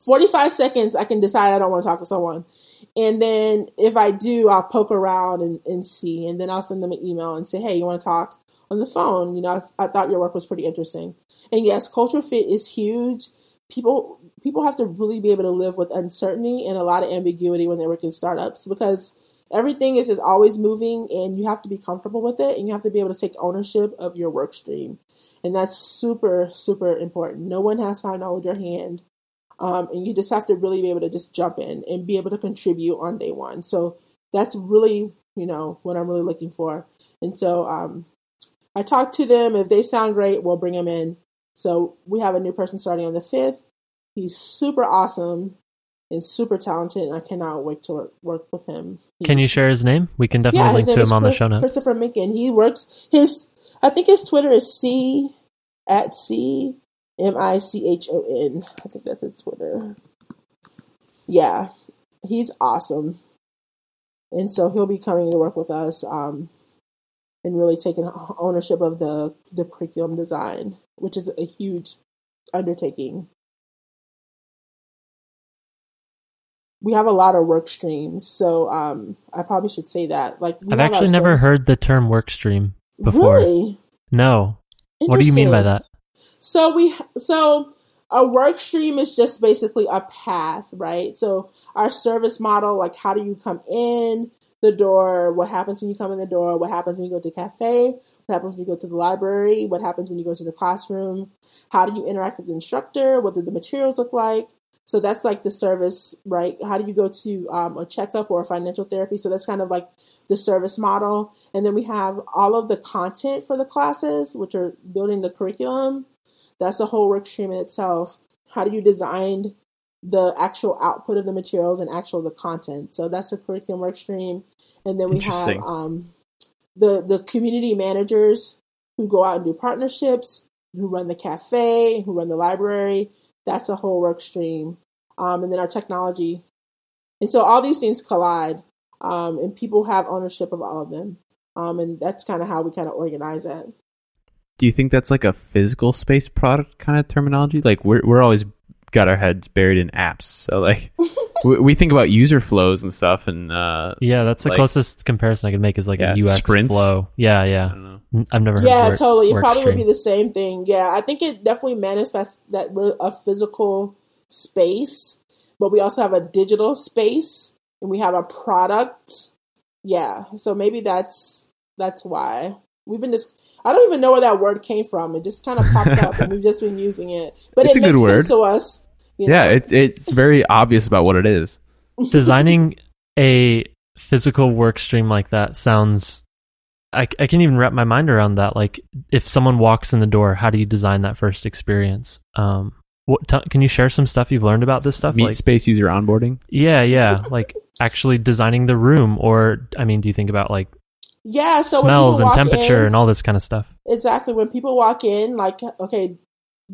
forty five seconds, I can decide I don't want to talk to someone, and then if I do, I'll poke around and, and see, and then I'll send them an email and say, hey, you want to talk on the phone? You know, I, I thought your work was pretty interesting, and yes, culture fit is huge. people people have to really be able to live with uncertainty and a lot of ambiguity when they work in startups because everything is just always moving and you have to be comfortable with it and you have to be able to take ownership of your work stream. And that's super super important. No one has time to hold your hand um, and you just have to really be able to just jump in and be able to contribute on day one so that's really you know what i'm really looking for and so um, i talk to them if they sound great we'll bring them in so we have a new person starting on the 5th he's super awesome and super talented and i cannot wait to work, work with him Can you share his name? We can definitely his link to him on the Chris- show notes. Christopher Minkin. He works his I think his Twitter is C at C M I C H O N. I think that's his Twitter. Yeah. He's awesome. And so he'll be coming to work with us, um, and really taking ownership of the the curriculum design, which is a huge undertaking. We have a lot of work streams, so um, I probably should say that. Like, we I've actually never heard the term work stream before. Really? No. What do you mean by that? So we so a work stream is just basically a path, right? So our service model, like how do you come in the door? What happens when you come in the door? What happens when you go to the cafe? What happens when you go to the library? What happens when you go to the classroom? How do you interact with the instructor? What do the materials look like? So that's like the service, right? How do you go to um, a checkup or a financial therapy? So that's kind of like the service model. And then we have all of the content for the classes, which are building the curriculum. That's a whole work stream in itself. How do you design the actual output of the materials and actual the content? So that's a curriculum work stream. And then we have um, the the community managers who go out and do partnerships, who run the cafe, who run the library. That's a whole work stream. Um, and then our technology. And so all these things collide, um, and people have ownership of all of them. Um, and that's kind of how we kind of organize it. Do you think that's like a physical space product kind of terminology? Like we're we're always got our heads buried in apps, so like we, we think about user flows and stuff, and uh, Yeah, that's the Like- closest comparison I can make is like Yeah, a UX sprints. flow. Yeah, I yeah. don't know. N- I've never heard Yeah, of work, totally. It work probably would be the same thing. Yeah, I think it definitely manifests that we're a physical space, but we also have a digital space and we have a product. Yeah, so maybe that's that's why we've been just. I don't even know where that word came from. It just kind of popped up, and we've just been using it. But It's it a good makes word. sense to us. Yeah, know? it's it's very obvious about what it is. Designing a physical work stream like that sounds. I, I can't even wrap my mind around that. Like, if someone walks in the door, how do you design that first experience? Um, what t- can you share some stuff you've learned about this stuff? Meet Like, space user onboarding. yeah, yeah, like actually designing the room, or I mean, do you think about like yeah. So smells and temperature in- and all this kind of stuff? Exactly. When people walk in, like, okay,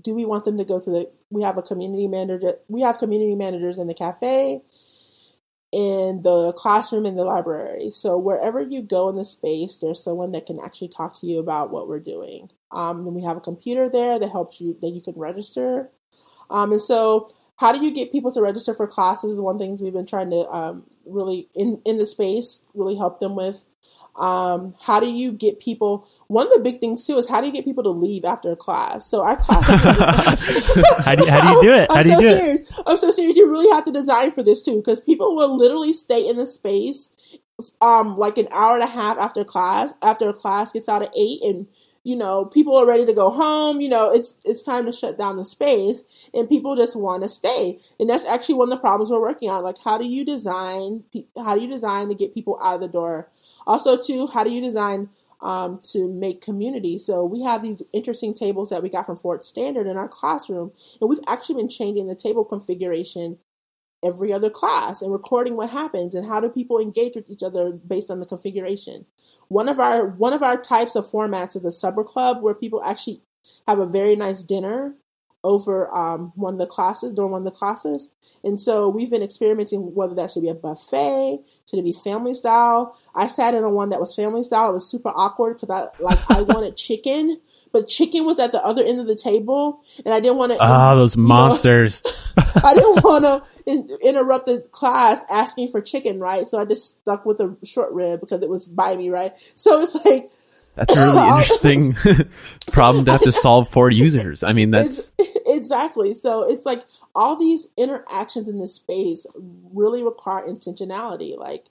do we want them to go to the? We have a community manager. We have community managers in the cafe, in the classroom, in the library. So wherever you go in the space, there's someone that can actually talk to you about what we're doing. Um, then we have a computer there that helps you that you can register. Um, and so, how do you get people to register for classes? Is one thing we've been trying to um, really in in the space really help them with. Um, how do you get people? One of the big things too is how do you get people to leave after a class? So our class. How do you- how do you do it? How I'm do you so do it? serious. I'm so serious. You really have to design for this too, because people will literally stay in the space, um, like an hour and a half after class. After a class gets out at eight, and you know people are ready to go home. You know it's it's time to shut down the space, and people just want to stay. And that's actually one of the problems we're working on. Like, how do you design? How do you design to get people out of the door? Also, too, how do you design um, to make community? So we have these interesting tables that we got from Fort Standard in our classroom, and we've actually been changing the table configuration every other class and recording what happens and how do people engage with each other based on the configuration. One of our one of our types of formats is a supper club where people actually have a very nice dinner over um, one of the classes during one of the classes. And so we've been experimenting whether that should be a buffet, should it be family style. I sat in on one that was family style. It was super awkward because I like I wanted chicken, but chicken was at the other end of the table, and I didn't want to. Ah, those monsters. I didn't want to in, interrupt the class asking for chicken, right? So I just stuck with a short rib because it was by me, right? So it's like That's a really interesting problem to have to solve for users. I mean, that's it's exactly. So it's like all these interactions in this space really require intentionality. Like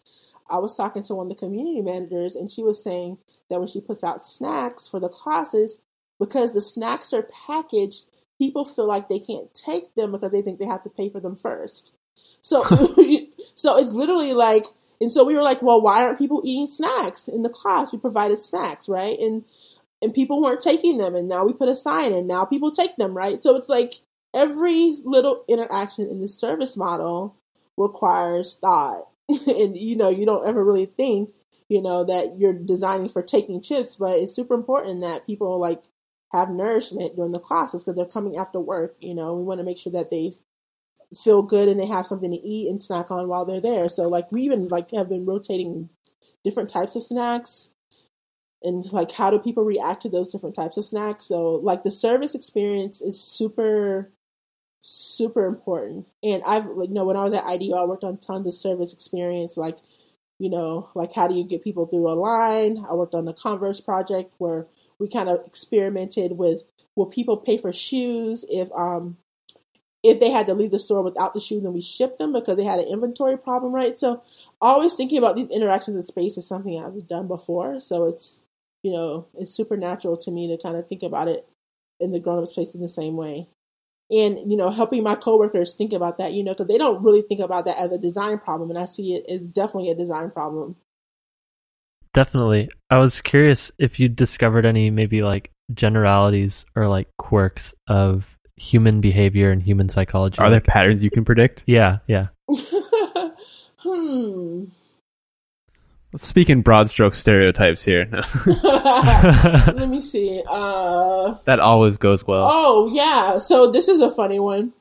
I was talking to one of the community managers, and she was saying that when she puts out snacks for the classes, because the snacks are packaged, people feel like they can't take them because they think they have to pay for them first. So, so it's literally like, and so we were like, well, why aren't people eating snacks in the class? We provided snacks, right? And and people weren't taking them, and now we put a sign, and now people take them, right? So it's like every little interaction in the service model requires thought, and you know, you don't ever really think, you know, that you're designing for taking chips, but it's super important that people like have nourishment during the classes because they're coming after work. You know, we want to make sure that they feel good and they have something to eat and snack on while they're there. So like we even like have been rotating different types of snacks and like how do people react to those different types of snacks. So like the service experience is super super important. And I've like you know when I was at IDEO I worked on tons of service experience like you know like how do you get people through a line? I worked on the Converse project where we kind of experimented with will people pay for shoes if um if they had to leave the store without the shoes and we shipped them because they had an inventory problem, right? So always thinking about these interactions in space is something I've done before. So it's you know, it's supernatural to me to kind of think about it in the grown up space in the same way. And, you know, helping my coworkers think about that, you know, because they don't really think about that as a design problem. And I see it as definitely a design problem. Definitely. I was curious if you discovered any maybe like generalities or like quirks of human behavior and human psychology. Are there patterns you can predict? Yeah, yeah. hmm. Let's speak in broad stroke stereotypes here. No. Let me see. Uh, that always goes well. oh, yeah. So this is a funny one.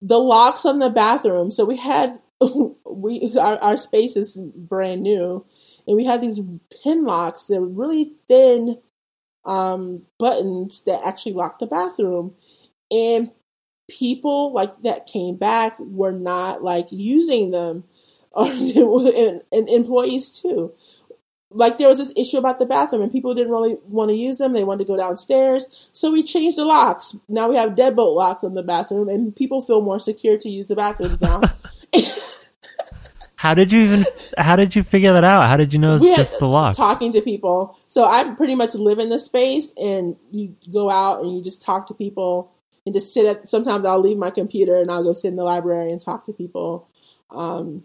The locks on the bathroom. So we had, we our, our space is brand new, and we had these pin locks that were really thin um, buttons that actually lock the bathroom. And people like that came back were not like using them and, and employees too like there was this issue about the bathroom and people didn't really want to use them they wanted to go downstairs so we changed the locks now we have deadbolt locks in the bathroom and people feel more secure to use the bathrooms now How did you even? How did you figure that out? How did you know it's just the lock? talking to people so i pretty much live in the space and you go out and you just talk to people and just sit at sometimes i'll leave my computer and i'll go sit in the library and talk to people um,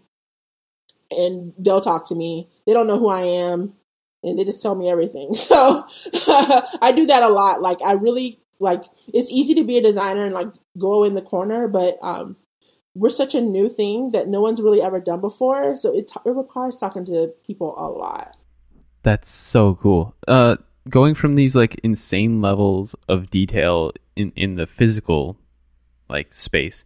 and they'll talk to me. They don't know who i am and they just tell me everything. So i do that a lot. Like i really like it's easy to be a designer and like go in the corner but um we're such a new thing that no one's really ever done before. So it, it requires talking to people a lot. That's so cool. Uh, going from these like insane levels of detail in in the physical like space,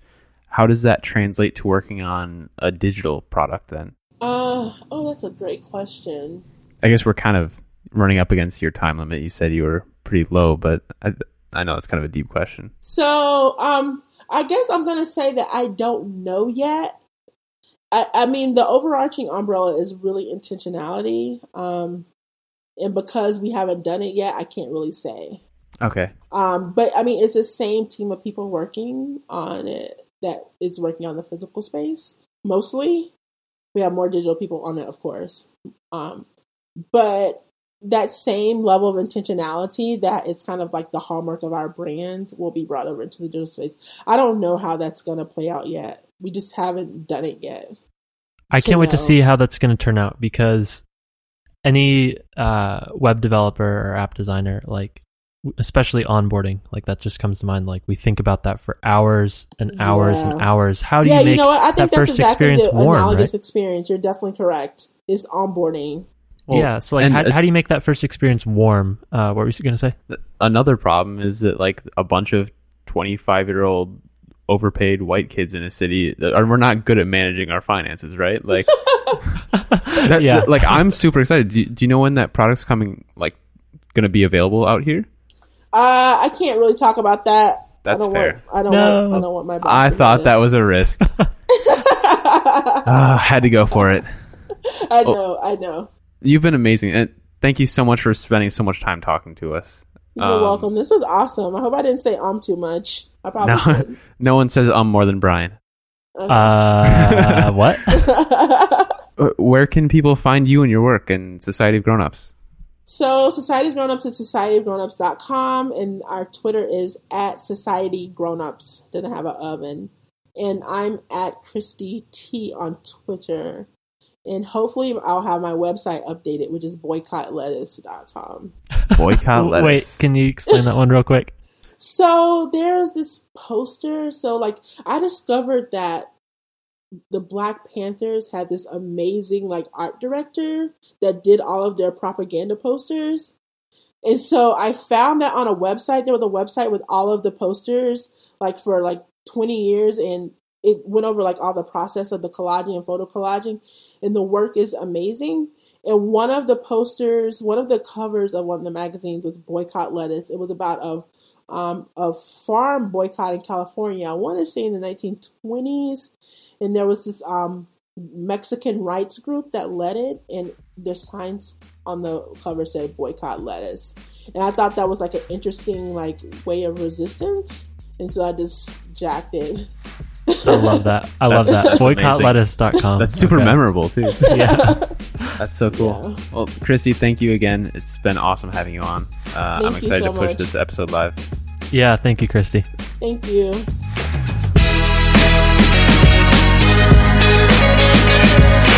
how does that translate to working on a digital product? Then Uh oh, that's a great question. I guess we're kind of running up against your time limit. You said you were pretty low, but I, I know that's kind of a deep question. So, um, I guess I'm gonna say that I don't know yet. I, I mean, the overarching umbrella is really intentionality. Um, and because we haven't done it yet, I can't really say. Okay. Um, but I mean, it's the same team of people working on it that is working on the physical space mostly. We have more digital people on it, of course. Um, but that same level of intentionality that it's kind of like the hallmark of our brand will be brought over into the digital space. I don't know how that's going to play out yet. We just haven't done it yet. I can't wait to see how that's going to turn out because any uh, web developer or app designer, like especially onboarding, like that just comes to mind. Like we think about that for hours and hours and hours. How do yeah, you make you know what? I think that that's first exactly experience the warm? analogous Right? experience. You're definitely correct. Is onboarding. Well, yeah. So like, how, as- how do you make that first experience warm? Uh, what were you going to say? another problem is that like a bunch of 25 year old overpaid white kids in a city that are we're not good at managing our finances right like that- Yeah. like i'm super excited do you, do you know when that product's coming like gonna be available out here Uh, I can't really talk about that. I That's don't fair. Want, I don't No. want. I don't want my. boss i thought that was a risk Ah, had to go for it I Oh. know. I know. you've been amazing and thank you so much for spending so much time talking to us You're Um, welcome. This was awesome. I hope I didn't say um too much. I probably No, did. no one says um more than Brian. Uh, what? Uh, Where can people find you and your work and Society of Grown Ups? So Society's Grown Ups at societyofgrownups.com and our Twitter is at Society Grown Ups. Doesn't have an oven. And I'm at Kristy T on Twitter. And hopefully I'll have my website updated, which is boycottlettuce.com. Boycott lettuce. Wait, can you explain that one real quick? So there's this poster. So like I discovered that the Black Panthers had this amazing like art director that did all of their propaganda posters. And so I found that on a website. There was a website with all of the posters like for like 20 years and it went over like all the process of the collaging and photo collaging and the work is amazing. And one of the posters, one of the covers of one of the magazines was boycott lettuce. It was about a um, a farm boycott in California. I want to say in the 1920s, and there was this um, Mexican rights group that led it, and their signs on the cover said "boycott lettuce," and I thought that was like an interesting like way of resistance, and so I just jacked it. I love that. I love that. That's Boycottlettuce.com. That's super Okay. memorable too. Yeah. That's so cool. Yeah. Well, Kristy, thank you again. It's been awesome having you on. Uh, I'm you excited so to push much. this episode live. Yeah. Thank you, Kristy. Thank you. Thank